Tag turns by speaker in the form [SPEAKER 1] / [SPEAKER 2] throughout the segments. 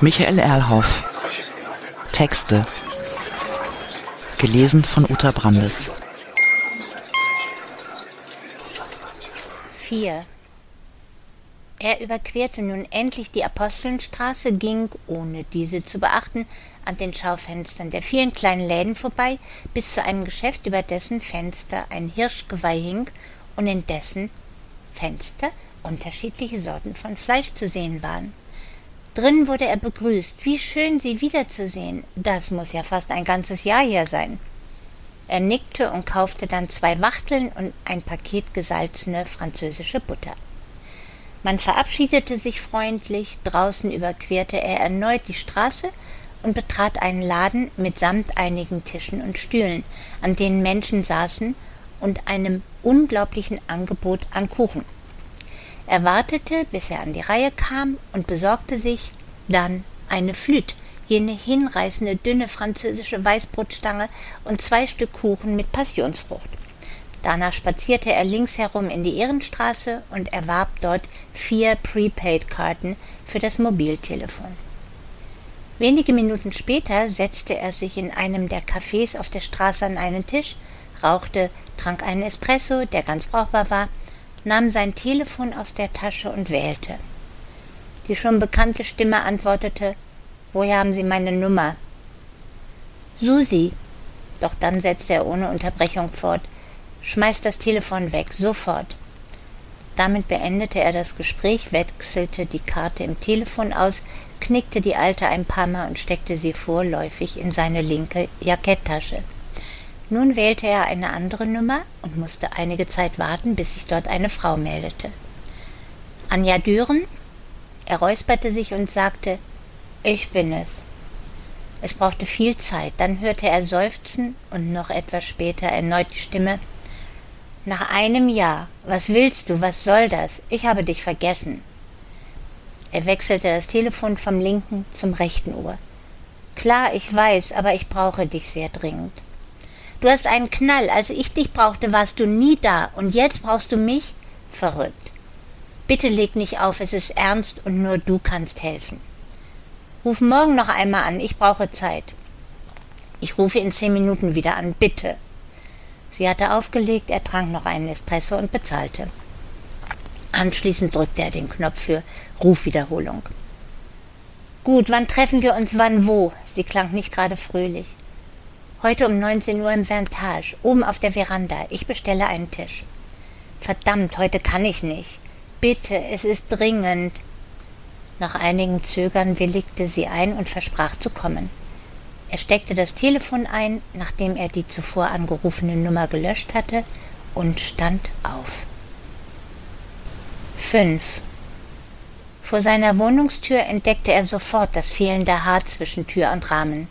[SPEAKER 1] Michael Erlhoff. Texte. Gelesen von Uta Brandes.
[SPEAKER 2] 4. Er überquerte nun endlich die Apostelnstraße, ging, ohne diese zu beachten, an den Schaufenstern der vielen kleinen Läden vorbei, bis zu einem Geschäft, über dessen Fenster ein Hirschgeweih hing und in dessen Fenster unterschiedliche Sorten von Fleisch zu sehen waren. Drin wurde er begrüßt. Wie schön, Sie wiederzusehen. Das muss ja fast ein ganzes Jahr her sein. Er nickte und kaufte dann zwei Wachteln und ein Paket gesalzene französische Butter. Man verabschiedete sich freundlich, draußen überquerte er erneut die Straße und betrat einen Laden mitsamt einigen Tischen und Stühlen, an denen Menschen saßen und einem unglaublichen Angebot an Kuchen. Er wartete, bis er an die Reihe kam und besorgte sich dann eine Flüte, jene hinreißende dünne französische Weißbrotstange und zwei Stück Kuchen mit Passionsfrucht. Danach spazierte er links herum in die Ehrenstraße und erwarb dort vier Prepaid-Karten für das Mobiltelefon. Wenige Minuten später setzte er sich in einem der Cafés auf der Straße an einen Tisch, rauchte, trank einen Espresso, der ganz brauchbar war, nahm sein Telefon aus der Tasche und wählte. Die schon bekannte Stimme antwortete Woher haben Sie meine Nummer? Susi. Doch dann setzte er ohne Unterbrechung fort Schmeiß das Telefon weg, sofort. Damit beendete er das Gespräch, wechselte die Karte im Telefon aus, knickte die alte ein paar Mal und steckte sie vorläufig in seine linke Jacketttasche. Nun wählte er eine andere Nummer und musste einige Zeit warten, bis sich dort eine Frau meldete. Anja Düren? Er räusperte sich und sagte, ich bin es. Es brauchte viel Zeit, dann hörte er Seufzen und noch etwas später erneut die Stimme Nach einem Jahr. Was willst du? Was soll das? Ich habe dich vergessen. Er wechselte das Telefon vom linken zum rechten Ohr. Klar, ich weiß, aber ich brauche dich sehr dringend. Du hast einen Knall. Als ich dich brauchte, warst du nie da. Und jetzt brauchst du mich? Verrückt. Bitte leg nicht auf, es ist ernst und nur du kannst helfen. Ruf morgen noch einmal an, ich brauche Zeit. Ich rufe in zehn Minuten wieder an, bitte. Sie hatte aufgelegt, er trank noch einen Espresso und bezahlte. Anschließend drückte er den Knopf für Rufwiederholung. Gut, wann treffen wir uns, wann wo? Sie klang nicht gerade fröhlich. Heute um 19 Uhr im Vantage, oben auf der Veranda. Ich bestelle einen Tisch. Verdammt, heute kann ich nicht. Bitte, es ist dringend. Nach einigem Zögern willigte sie ein und versprach zu kommen. Er steckte das Telefon ein, nachdem er die zuvor angerufene Nummer gelöscht hatte, und stand auf. 5. Vor seiner Wohnungstür entdeckte er sofort das fehlende Haar zwischen Tür und Rahmen.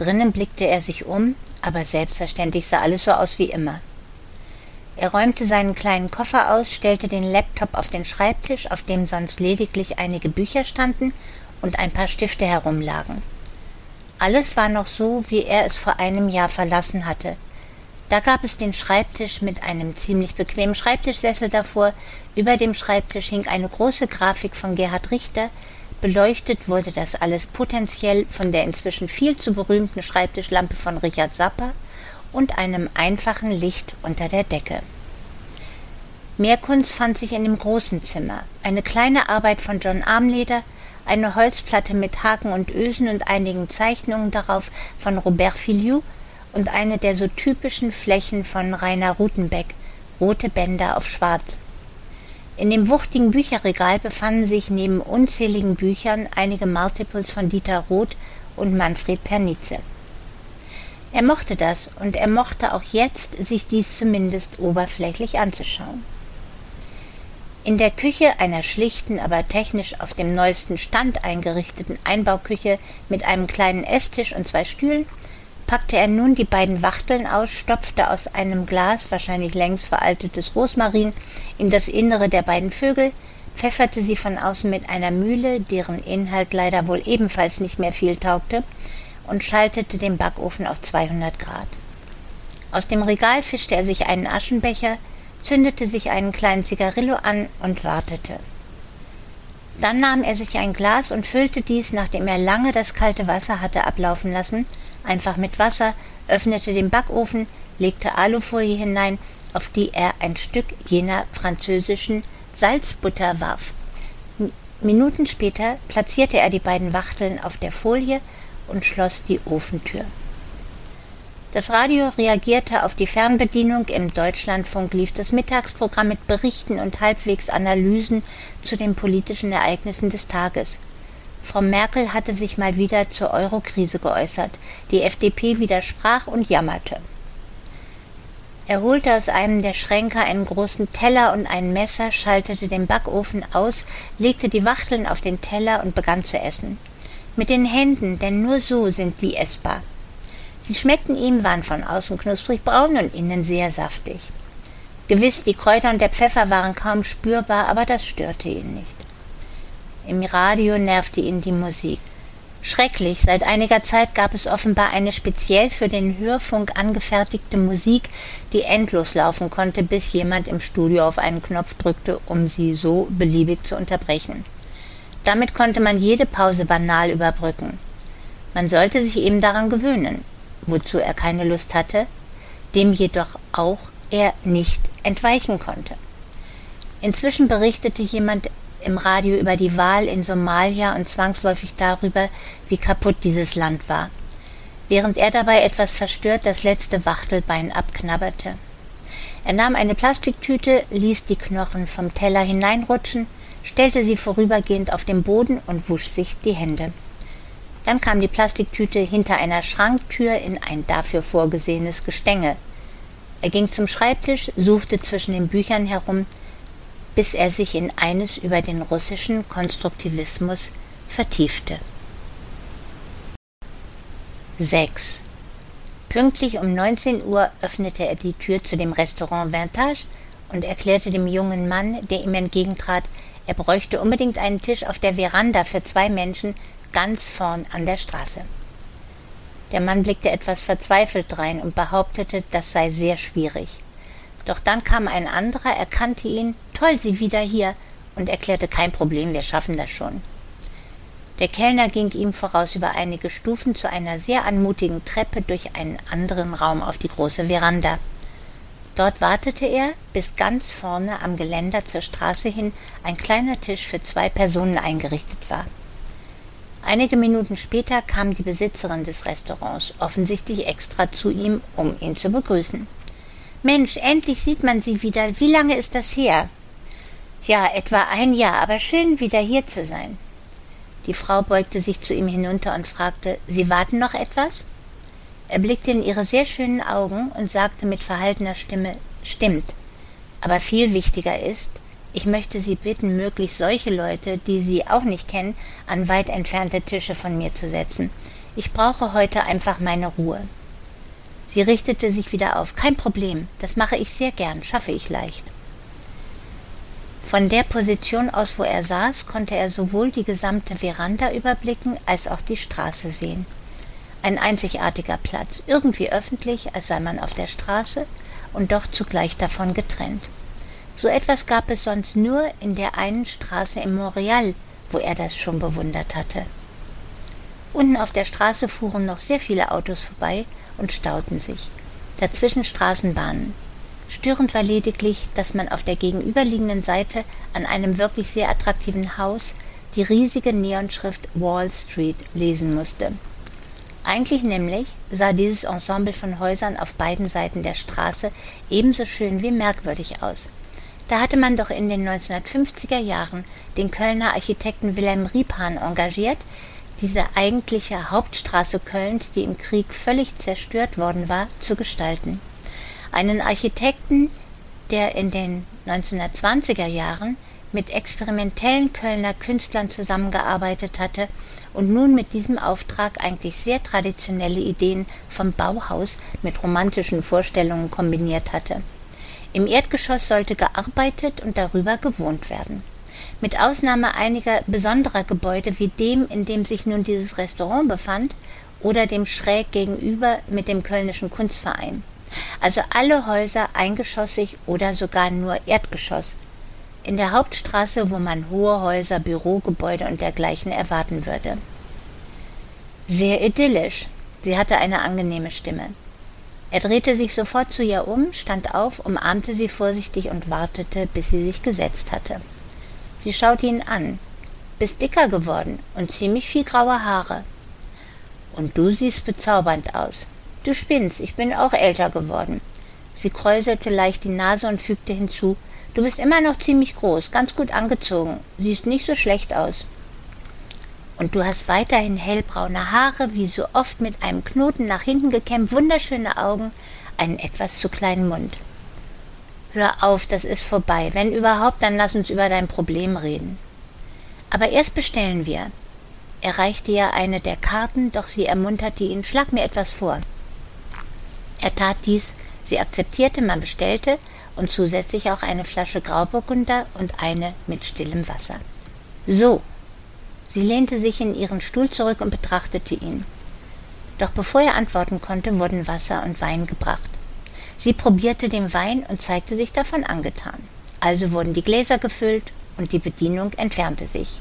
[SPEAKER 2] Drinnen blickte er sich um, aber selbstverständlich sah alles so aus wie immer. Er räumte seinen kleinen Koffer aus, stellte den Laptop auf den Schreibtisch, auf dem sonst lediglich einige Bücher standen und ein paar Stifte herumlagen. Alles war noch so, wie er es vor einem Jahr verlassen hatte. Da gab es den Schreibtisch mit einem ziemlich bequemen Schreibtischsessel davor, über dem Schreibtisch hing eine große Grafik von Gerhard Richter, Beleuchtet wurde das alles potenziell von der inzwischen viel zu berühmten Schreibtischlampe von Richard Sapper und einem einfachen Licht unter der Decke. Mehr Kunst fand sich in dem großen Zimmer. Eine kleine Arbeit von John Armleder, eine Holzplatte mit Haken und Ösen und einigen Zeichnungen darauf von Robert Filiou und eine der so typischen Flächen von Rainer Rutenbeck, rote Bänder auf schwarz. In dem wuchtigen Bücherregal befanden sich neben unzähligen Büchern einige Multiples von Dieter Roth und Manfred Pernice. Er mochte das und er mochte auch jetzt, sich dies zumindest oberflächlich anzuschauen. In der Küche einer schlichten, aber technisch auf dem neuesten Stand eingerichteten Einbauküche mit einem kleinen Esstisch und zwei Stühlen packte er nun die beiden Wachteln aus, stopfte aus einem Glas, wahrscheinlich längst veraltetes Rosmarin, in das Innere der beiden Vögel, pfefferte sie von außen mit einer Mühle, deren Inhalt leider wohl ebenfalls nicht mehr viel taugte, und schaltete den Backofen auf 200 Grad. Aus dem Regal fischte er sich einen Aschenbecher, zündete sich einen kleinen Zigarillo an und wartete. Dann nahm er sich ein Glas und füllte dies, nachdem er lange das kalte Wasser hatte ablaufen lassen, einfach mit Wasser, öffnete den Backofen, legte Alufolie hinein, auf die er ein Stück jener französischen Salzbutter warf. Minuten später platzierte er die beiden Wachteln auf der Folie und schloss die Ofentür. Das Radio reagierte auf die Fernbedienung. Im Deutschlandfunk lief das Mittagsprogramm mit Berichten und halbwegs Analysen zu den politischen Ereignissen des Tages. Frau Merkel hatte sich mal wieder zur Eurokrise geäußert. Die FDP widersprach und jammerte. Er holte aus einem der Schränke einen großen Teller und ein Messer, schaltete den Backofen aus, legte die Wachteln auf den Teller und begann zu essen. Mit den Händen, denn nur so sind sie essbar. Sie schmeckten ihm, waren von außen knusprig braun und innen sehr saftig. Gewiss, die Kräuter und der Pfeffer waren kaum spürbar, aber das störte ihn nicht. Im Radio nervte ihn die Musik. Schrecklich, seit einiger Zeit gab es offenbar eine speziell für den Hörfunk angefertigte Musik, die endlos laufen konnte, bis jemand im Studio auf einen Knopf drückte, um sie so beliebig zu unterbrechen. Damit konnte man jede Pause banal überbrücken. Man sollte sich eben daran gewöhnen wozu er keine Lust hatte, dem jedoch auch er nicht entweichen konnte. Inzwischen berichtete jemand im Radio über die Wahl in Somalia und zwangsläufig darüber, wie kaputt dieses Land war, während er dabei etwas verstört das letzte Wachtelbein abknabberte. Er nahm eine Plastiktüte, ließ die Knochen vom Teller hineinrutschen, stellte sie vorübergehend auf den Boden und wusch sich die Hände. Dann kam die Plastiktüte hinter einer Schranktür in ein dafür vorgesehenes Gestänge. Er ging zum Schreibtisch, suchte zwischen den Büchern herum, bis er sich in eines über den russischen Konstruktivismus vertiefte. 6. Pünktlich um 19 Uhr öffnete er die Tür zu dem Restaurant Vintage und erklärte dem jungen Mann, der ihm entgegentrat, er bräuchte unbedingt einen Tisch auf der Veranda für zwei Menschen, ganz vorn an der Straße. Der Mann blickte etwas verzweifelt drein und behauptete, das sei sehr schwierig. Doch dann kam ein anderer, erkannte ihn, toll, Sie wieder hier, und erklärte kein Problem, wir schaffen das schon. Der Kellner ging ihm voraus über einige Stufen zu einer sehr anmutigen Treppe durch einen anderen Raum auf die große Veranda. Dort wartete er, bis ganz vorne am Geländer zur Straße hin ein kleiner Tisch für zwei Personen eingerichtet war. Einige Minuten später kam die Besitzerin des Restaurants, offensichtlich extra zu ihm, um ihn zu begrüßen. Mensch, endlich sieht man Sie wieder. Wie lange ist das her? Ja, etwa ein Jahr, aber schön, wieder hier zu sein. Die Frau beugte sich zu ihm hinunter und fragte, Sie warten noch etwas? Er blickte in ihre sehr schönen Augen und sagte mit verhaltener Stimme, Stimmt. Aber viel wichtiger ist, ich möchte Sie bitten, möglichst solche Leute, die Sie auch nicht kennen, an weit entfernte Tische von mir zu setzen. Ich brauche heute einfach meine Ruhe. Sie richtete sich wieder auf. Kein Problem, das mache ich sehr gern, schaffe ich leicht. Von der Position aus, wo er saß, konnte er sowohl die gesamte Veranda überblicken als auch die Straße sehen. Ein einzigartiger Platz, irgendwie öffentlich, als sei man auf der Straße und doch zugleich davon getrennt. So etwas gab es sonst nur in der einen Straße in Montreal, wo er das schon bewundert hatte. Unten auf der Straße fuhren noch sehr viele Autos vorbei und stauten sich. Dazwischen Straßenbahnen. Störend war lediglich, dass man auf der gegenüberliegenden Seite an einem wirklich sehr attraktiven Haus die riesige Neonschrift Wall Street lesen musste. Eigentlich nämlich sah dieses Ensemble von Häusern auf beiden Seiten der Straße ebenso schön wie merkwürdig aus. Da hatte man doch in den 1950er Jahren den Kölner Architekten Wilhelm Riepahn engagiert, diese eigentliche Hauptstraße Kölns, die im Krieg völlig zerstört worden war, zu gestalten. Einen Architekten, der in den 1920er Jahren mit experimentellen Kölner Künstlern zusammengearbeitet hatte und nun mit diesem Auftrag eigentlich sehr traditionelle Ideen vom Bauhaus mit romantischen Vorstellungen kombiniert hatte. Im Erdgeschoss sollte gearbeitet und darüber gewohnt werden. Mit Ausnahme einiger besonderer Gebäude wie dem, in dem sich nun dieses Restaurant befand, oder dem schräg gegenüber mit dem Kölnischen Kunstverein. Also alle Häuser eingeschossig oder sogar nur Erdgeschoss. in der Hauptstraße, wo man hohe Häuser, Bürogebäude und dergleichen erwarten würde. Sehr idyllisch. Sie hatte eine angenehme Stimme. Er drehte sich sofort zu ihr um, stand auf, umarmte sie vorsichtig und wartete, bis sie sich gesetzt hatte. Sie schaute ihn an. Bist dicker geworden und ziemlich viel graue Haare. Und du siehst bezaubernd aus. Du spinnst, ich bin auch älter geworden. Sie kräuselte leicht die Nase und fügte hinzu, Du bist immer noch ziemlich groß, ganz gut angezogen, siehst nicht so schlecht aus. Und du hast weiterhin hellbraune Haare, wie so oft mit einem Knoten nach hinten gekämmt, wunderschöne Augen, einen etwas zu kleinen Mund. Hör auf, das ist vorbei. Wenn überhaupt, dann lass uns über dein Problem reden. Aber erst bestellen wir. Er reichte ihr eine der Karten, doch sie ermunterte ihn, schlag mir etwas vor. Er tat dies, sie akzeptierte, man bestellte, und zusätzlich auch eine Flasche Grauburgunder und eine mit stillem Wasser. So. Sie lehnte sich in ihren Stuhl zurück und betrachtete ihn. Doch bevor er antworten konnte, wurden Wasser und Wein gebracht. Sie probierte den Wein und zeigte sich davon angetan. Also wurden die Gläser gefüllt und die Bedienung entfernte sich.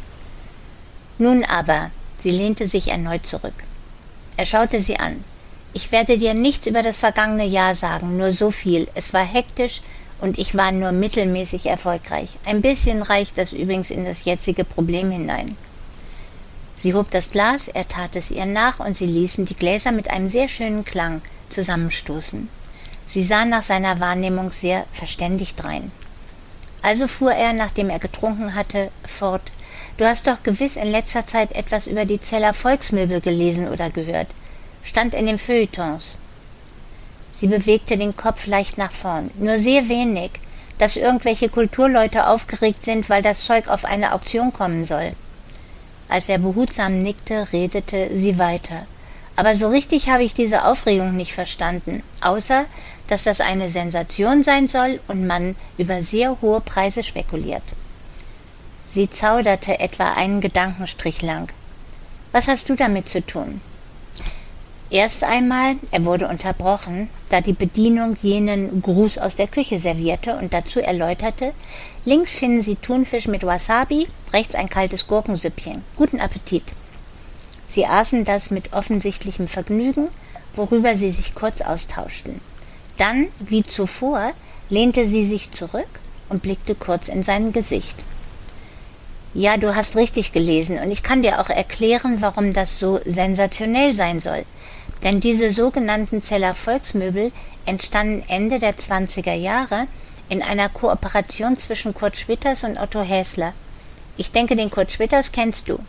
[SPEAKER 2] Nun aber, sie lehnte sich erneut zurück. Er schaute sie an. Ich werde dir nichts über das vergangene Jahr sagen, nur so viel. Es war hektisch, und ich war nur mittelmäßig erfolgreich. Ein bisschen reicht das übrigens in das jetzige Problem hinein. Sie hob das Glas, er tat es ihr nach und sie ließen die Gläser mit einem sehr schönen Klang zusammenstoßen. Sie sah nach seiner Wahrnehmung sehr verständig drein. Also fuhr er, nachdem er getrunken hatte, fort. Du hast doch gewiss in letzter Zeit etwas über die Zeller Volksmöbel gelesen oder gehört. Stand in den Feuilletons. Sie bewegte den Kopf leicht nach vorn. Nur sehr wenig, dass irgendwelche Kulturleute aufgeregt sind, weil das Zeug auf eine Auktion kommen soll. Als er behutsam nickte, redete sie weiter. Aber so richtig habe ich diese Aufregung nicht verstanden, außer dass das eine Sensation sein soll und man über sehr hohe Preise spekuliert. Sie zauderte etwa einen Gedankenstrich lang. Was hast du damit zu tun? Erst einmal, er wurde unterbrochen, da die Bedienung jenen Gruß aus der Küche servierte und dazu erläuterte, links finden Sie Thunfisch mit Wasabi, rechts ein kaltes Gurkensüppchen. Guten Appetit. Sie aßen das mit offensichtlichem Vergnügen, worüber sie sich kurz austauschten. Dann, wie zuvor, lehnte sie sich zurück und blickte kurz in sein Gesicht. Ja, du hast richtig gelesen, und ich kann dir auch erklären, warum das so sensationell sein soll. Denn diese sogenannten Zeller Volksmöbel entstanden Ende der 20er Jahre in einer Kooperation zwischen Kurt Schwitters und Otto Häsler. Ich denke, den Kurt Schwitters kennst du.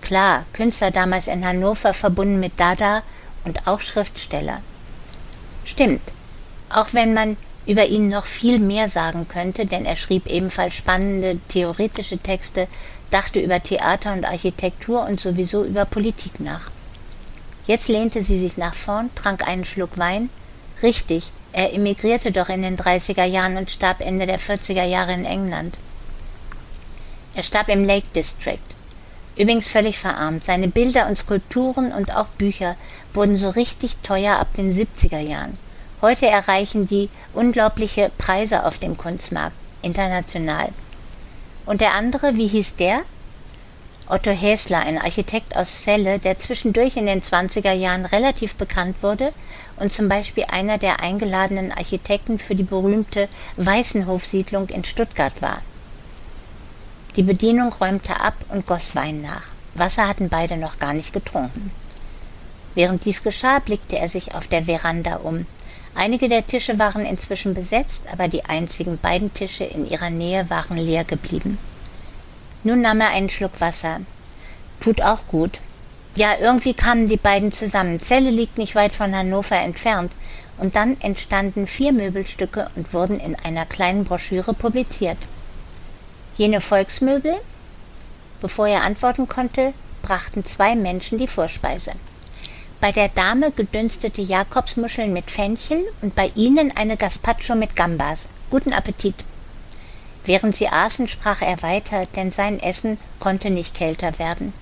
[SPEAKER 2] Klar, Künstler damals in Hannover verbunden mit Dada und auch Schriftsteller. Stimmt, auch wenn man über ihn noch viel mehr sagen könnte, denn er schrieb ebenfalls spannende theoretische Texte, dachte über Theater und Architektur und sowieso über Politik nach. Jetzt lehnte sie sich nach vorn, trank einen Schluck Wein. Richtig, er emigrierte doch in den 30er Jahren und starb Ende der 40er Jahre in England. Er starb im Lake District. Übrigens völlig verarmt. Seine Bilder und Skulpturen und auch Bücher wurden so richtig teuer ab den 70er Jahren. Heute erreichen die unglaubliche Preise auf dem Kunstmarkt, international. Und der andere, wie hieß der? Otto Häsler, ein Architekt aus Celle, der zwischendurch in den 20er Jahren relativ bekannt wurde und zum Beispiel einer der eingeladenen Architekten für die berühmte Weißenhofsiedlung in Stuttgart war. Die Bedienung räumte ab und goss Wein nach. Wasser hatten beide noch gar nicht getrunken. Während dies geschah, blickte er sich auf der Veranda um. Einige der Tische waren inzwischen besetzt, aber die einzigen beiden Tische in ihrer Nähe waren leer geblieben. Nun nahm er einen Schluck Wasser. Tut auch gut. Ja, irgendwie kamen die beiden zusammen. Celle liegt nicht weit von Hannover entfernt. Und dann entstanden vier Möbelstücke und wurden in einer kleinen Broschüre publiziert. Jene Volksmöbel? Bevor er antworten konnte, brachten zwei Menschen die Vorspeise. Bei der Dame gedünstete Jakobsmuscheln mit Fenchel und bei ihnen eine Gazpacho mit Gambas. Guten Appetit! Während sie aßen, sprach er weiter, denn sein Essen konnte nicht kälter werden.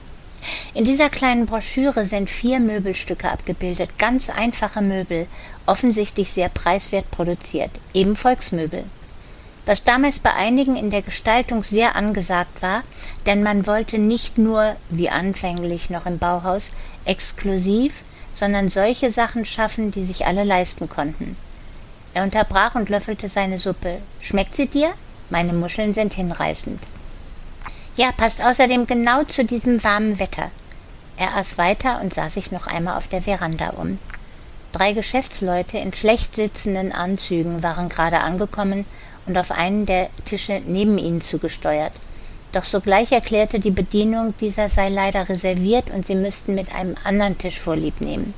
[SPEAKER 2] In dieser kleinen Broschüre sind vier Möbelstücke abgebildet, ganz einfache Möbel, offensichtlich sehr preiswert produziert, eben Volksmöbel. Was damals bei einigen in der Gestaltung sehr angesagt war, denn man wollte nicht nur, wie anfänglich noch im Bauhaus, exklusiv, sondern solche Sachen schaffen, die sich alle leisten konnten. Er unterbrach und löffelte seine Suppe. Schmeckt sie dir? Meine Muscheln sind hinreißend. Ja, passt außerdem genau zu diesem warmen Wetter. Er aß weiter und sah sich noch einmal auf der Veranda um. Drei Geschäftsleute in schlecht sitzenden Anzügen waren gerade angekommen und auf einen der Tische neben ihnen zugesteuert. Doch sogleich erklärte die Bedienung, dieser sei leider reserviert und sie müssten mit einem anderen Tisch vorlieb nehmen.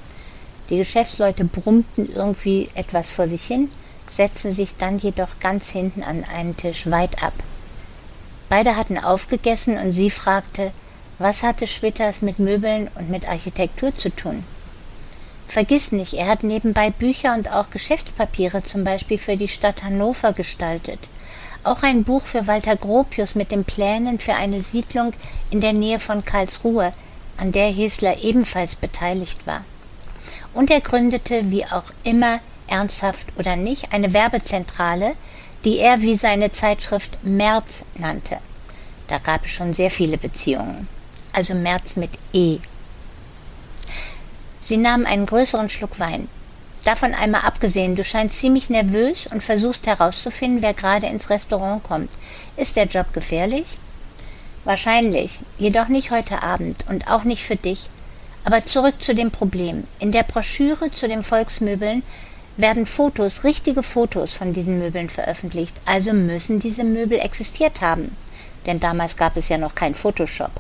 [SPEAKER 2] Die Geschäftsleute brummten irgendwie etwas vor sich hin, setzten sich dann jedoch ganz hinten an einen Tisch weit ab. Beide hatten aufgegessen und sie fragte, was hatte Schwitters mit Möbeln und mit Architektur zu tun? Vergiss nicht, er hat nebenbei Bücher und auch Geschäftspapiere zum Beispiel für die Stadt Hannover gestaltet. Auch ein Buch für Walter Gropius mit den Plänen für eine Siedlung in der Nähe von Karlsruhe, an der Hesler ebenfalls beteiligt war. Und er gründete, wie auch immer, ernsthaft oder nicht, eine Werbezentrale, die er wie seine Zeitschrift März nannte. Da gab es schon sehr viele Beziehungen. Also März mit E. Sie nahm einen größeren Schluck Wein. Davon einmal abgesehen, du scheinst ziemlich nervös und versuchst herauszufinden, wer gerade ins Restaurant kommt. Ist der Job gefährlich? Wahrscheinlich, jedoch nicht heute Abend und auch nicht für dich. Aber zurück zu dem Problem. In der Broschüre zu den Volksmöbeln werden Fotos, richtige Fotos von diesen Möbeln veröffentlicht. Also müssen diese Möbel existiert haben. Denn damals gab es ja noch kein Photoshop.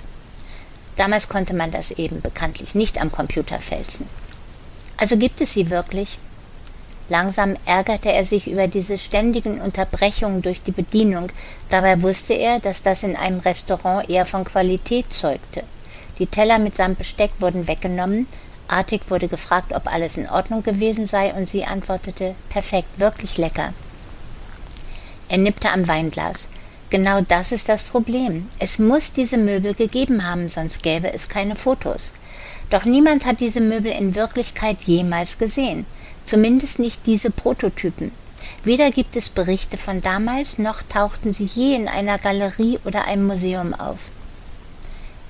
[SPEAKER 2] Damals konnte man das eben bekanntlich nicht am Computer fälschen. Also gibt es sie wirklich? Langsam ärgerte er sich über diese ständigen Unterbrechungen durch die Bedienung. Dabei wusste er, dass das in einem Restaurant eher von Qualität zeugte. Die Teller mit seinem Besteck wurden weggenommen. Artig wurde gefragt, ob alles in Ordnung gewesen sei, und sie antwortete, perfekt, wirklich lecker. Er nippte am Weinglas. Genau das ist das Problem. Es muss diese Möbel gegeben haben, sonst gäbe es keine Fotos. Doch niemand hat diese Möbel in Wirklichkeit jemals gesehen. Zumindest nicht diese Prototypen. Weder gibt es Berichte von damals, noch tauchten sie je in einer Galerie oder einem Museum auf.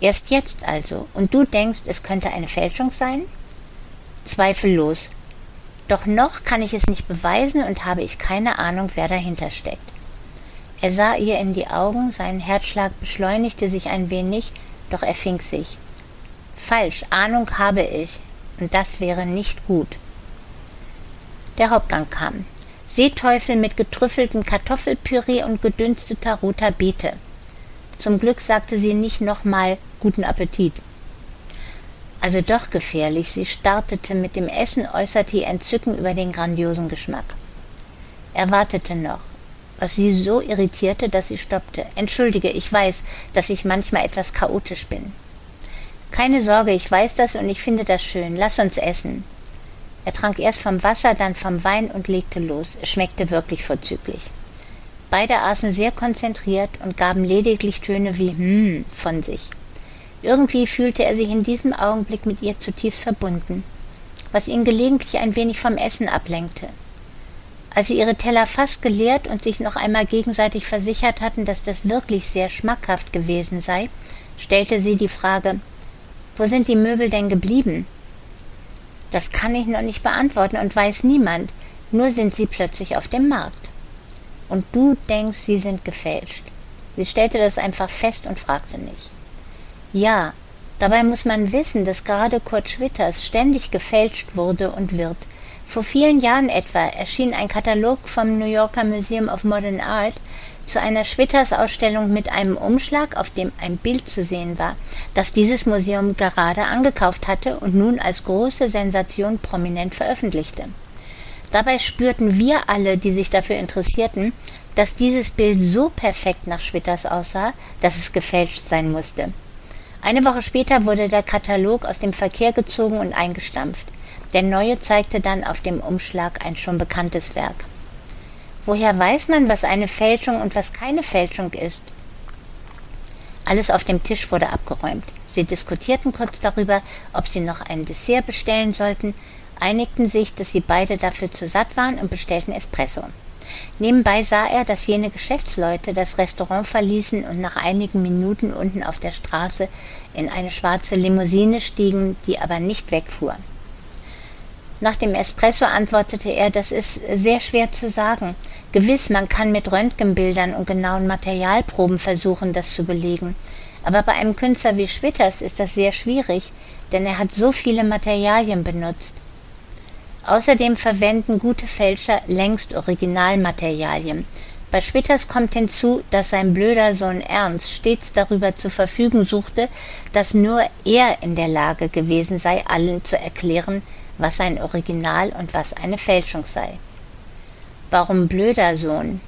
[SPEAKER 2] Erst jetzt also, und du denkst, es könnte eine Fälschung sein? Zweifellos. Doch noch kann ich es nicht beweisen und habe ich keine Ahnung, wer dahinter steckt. Er sah ihr in die Augen, sein Herzschlag beschleunigte sich ein wenig, doch er fing sich. Falsch, Ahnung habe ich, und das wäre nicht gut. Der Hauptgang kam. Seeteufel mit getrüffeltem Kartoffelpüree und gedünsteter roter Beete. Zum Glück sagte sie nicht nochmal guten Appetit. Also doch gefährlich, sie startete mit dem Essen, äußerte ihr Entzücken über den grandiosen Geschmack. Er wartete noch, was sie so irritierte, dass sie stoppte. Entschuldige, ich weiß, dass ich manchmal etwas chaotisch bin. Keine Sorge, ich weiß das und ich finde das schön. Lass uns essen. Er trank erst vom Wasser, dann vom Wein und legte los. Es schmeckte wirklich vorzüglich. Beide aßen sehr konzentriert und gaben lediglich Töne wie hm von sich. Irgendwie fühlte er sich in diesem Augenblick mit ihr zutiefst verbunden, was ihn gelegentlich ein wenig vom Essen ablenkte. Als sie ihre Teller fast geleert und sich noch einmal gegenseitig versichert hatten, dass das wirklich sehr schmackhaft gewesen sei, stellte sie die Frage Wo sind die Möbel denn geblieben? Das kann ich noch nicht beantworten und weiß niemand, nur sind sie plötzlich auf dem Markt. Und du denkst, sie sind gefälscht. Sie stellte das einfach fest und fragte nicht. Ja, dabei muss man wissen, dass gerade Kurt Schwitters ständig gefälscht wurde und wird, vor vielen Jahren etwa erschien ein Katalog vom New Yorker Museum of Modern Art zu einer Schwitters-Ausstellung mit einem Umschlag, auf dem ein Bild zu sehen war, das dieses Museum gerade angekauft hatte und nun als große Sensation prominent veröffentlichte. Dabei spürten wir alle, die sich dafür interessierten, dass dieses Bild so perfekt nach Schwitters aussah, dass es gefälscht sein musste. Eine Woche später wurde der Katalog aus dem Verkehr gezogen und eingestampft. Der neue zeigte dann auf dem Umschlag ein schon bekanntes Werk. Woher weiß man, was eine Fälschung und was keine Fälschung ist? Alles auf dem Tisch wurde abgeräumt. Sie diskutierten kurz darüber, ob sie noch ein Dessert bestellen sollten, einigten sich, dass sie beide dafür zu satt waren und bestellten Espresso. Nebenbei sah er, dass jene Geschäftsleute das Restaurant verließen und nach einigen Minuten unten auf der Straße in eine schwarze Limousine stiegen, die aber nicht wegfuhr. Nach dem Espresso antwortete er, das ist sehr schwer zu sagen. Gewiss, man kann mit Röntgenbildern und genauen Materialproben versuchen, das zu belegen. Aber bei einem Künstler wie Schwitters ist das sehr schwierig, denn er hat so viele Materialien benutzt. Außerdem verwenden gute Fälscher längst Originalmaterialien. Bei Schwitters kommt hinzu, dass sein blöder Sohn Ernst stets darüber zu verfügen suchte, dass nur er in der Lage gewesen sei, allen zu erklären, was ein Original und was eine Fälschung sei. Warum blöder Sohn?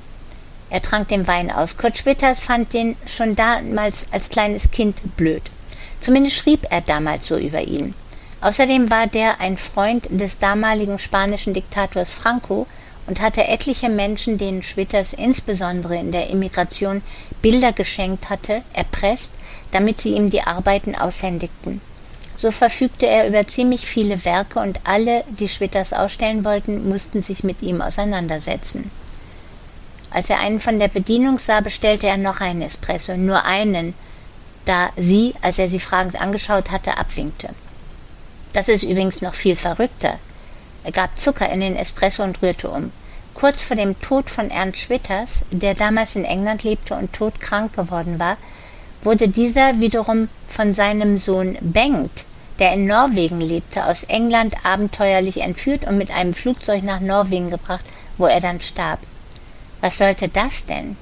[SPEAKER 2] Er trank den Wein aus. Kurt Schwitters fand den schon damals als kleines Kind blöd. Zumindest schrieb er damals so über ihn. Außerdem war der ein Freund des damaligen spanischen Diktators Franco und hatte etliche Menschen, denen Schwitters insbesondere in der Immigration Bilder geschenkt hatte, erpresst, damit sie ihm die Arbeiten aushändigten. So verfügte er über ziemlich viele Werke und alle, die Schwitters ausstellen wollten, mussten sich mit ihm auseinandersetzen. Als er einen von der Bedienung sah, bestellte er noch einen Espresso, nur einen, da sie, als er sie fragend angeschaut hatte, abwinkte. Das ist übrigens noch viel verrückter. Er gab Zucker in den Espresso und rührte um. Kurz vor dem Tod von Ernst Schwitters, der damals in England lebte und todkrank geworden war, wurde dieser wiederum von seinem Sohn Bengt, der in Norwegen lebte, aus England abenteuerlich entführt und mit einem Flugzeug nach Norwegen gebracht, wo er dann starb. Was sollte das denn?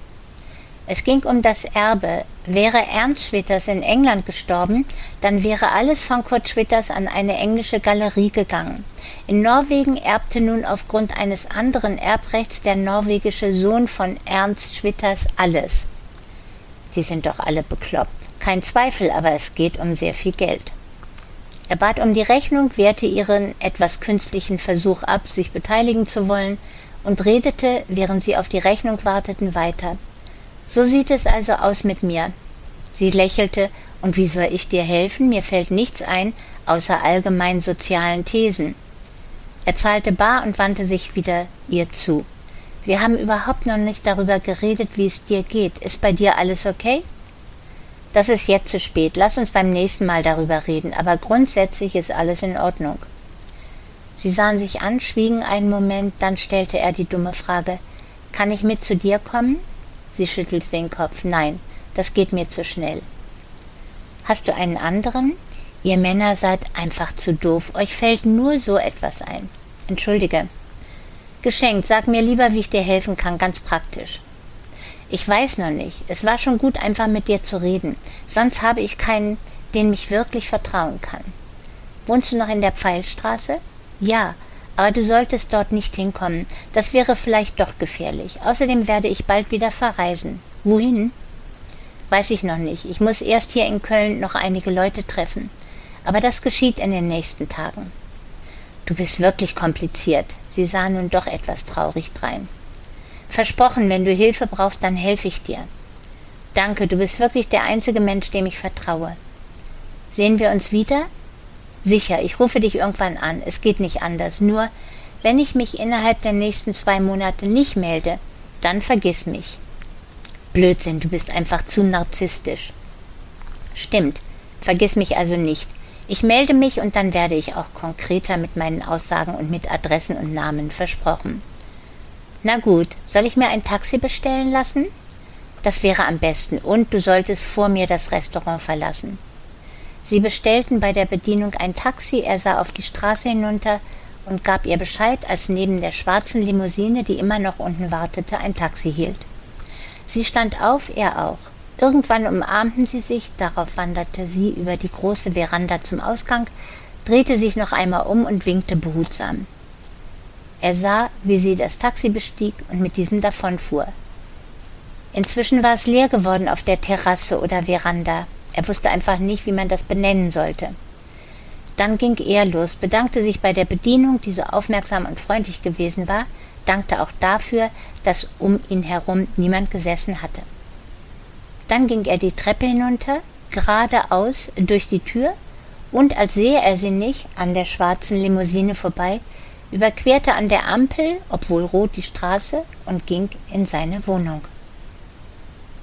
[SPEAKER 2] Es ging um das Erbe. Wäre Ernst Schwitters in England gestorben, dann wäre alles von Kurt Schwitters an eine englische Galerie gegangen. In Norwegen erbte nun aufgrund eines anderen Erbrechts der norwegische Sohn von Ernst Schwitters alles. Die sind doch alle bekloppt. Kein Zweifel, aber es geht um sehr viel Geld. Er bat um die Rechnung, wehrte ihren etwas künstlichen Versuch ab, sich beteiligen zu wollen, und redete, während sie auf die Rechnung warteten, weiter. So sieht es also aus mit mir. Sie lächelte, und wie soll ich dir helfen? Mir fällt nichts ein, außer allgemein sozialen Thesen. Er zahlte bar und wandte sich wieder ihr zu. Wir haben überhaupt noch nicht darüber geredet, wie es dir geht. Ist bei dir alles okay? Das ist jetzt zu spät. Lass uns beim nächsten Mal darüber reden, aber grundsätzlich ist alles in Ordnung. Sie sahen sich an, schwiegen einen Moment, dann stellte er die dumme Frage Kann ich mit zu dir kommen? Sie schüttelte den Kopf. Nein, das geht mir zu schnell. Hast du einen anderen? Ihr Männer seid einfach zu doof. Euch fällt nur so etwas ein. Entschuldige. Geschenkt, sag mir lieber, wie ich dir helfen kann, ganz praktisch. Ich weiß noch nicht. Es war schon gut, einfach mit dir zu reden. Sonst habe ich keinen, den mich wirklich vertrauen kann. Wohnst du noch in der Pfeilstraße? Ja, aber du solltest dort nicht hinkommen. Das wäre vielleicht doch gefährlich. Außerdem werde ich bald wieder verreisen. Wohin? Weiß ich noch nicht. Ich muss erst hier in Köln noch einige Leute treffen. Aber das geschieht in den nächsten Tagen. Du bist wirklich kompliziert. Sie sah nun doch etwas traurig drein. Versprochen, wenn du Hilfe brauchst, dann helfe ich dir. Danke, du bist wirklich der einzige Mensch, dem ich vertraue. Sehen wir uns wieder? Sicher, ich rufe dich irgendwann an. Es geht nicht anders. Nur, wenn ich mich innerhalb der nächsten zwei Monate nicht melde, dann vergiss mich. Blödsinn, du bist einfach zu narzisstisch. Stimmt, vergiss mich also nicht. Ich melde mich und dann werde ich auch konkreter mit meinen Aussagen und mit Adressen und Namen versprochen. Na gut, soll ich mir ein Taxi bestellen lassen? Das wäre am besten und du solltest vor mir das Restaurant verlassen. Sie bestellten bei der Bedienung ein Taxi, er sah auf die Straße hinunter und gab ihr Bescheid, als neben der schwarzen Limousine, die immer noch unten wartete, ein Taxi hielt. Sie stand auf, er auch. Irgendwann umarmten sie sich, darauf wanderte sie über die große Veranda zum Ausgang, drehte sich noch einmal um und winkte behutsam. Er sah, wie sie das Taxi bestieg und mit diesem davonfuhr. Inzwischen war es leer geworden auf der Terrasse oder Veranda. Er wusste einfach nicht, wie man das benennen sollte. Dann ging er los, bedankte sich bei der Bedienung, die so aufmerksam und freundlich gewesen war, dankte auch dafür, dass um ihn herum niemand gesessen hatte. Dann ging er die Treppe hinunter, geradeaus durch die Tür, und als sehe er sie nicht an der schwarzen Limousine vorbei, überquerte an der Ampel, obwohl rot, die Straße und ging in seine Wohnung.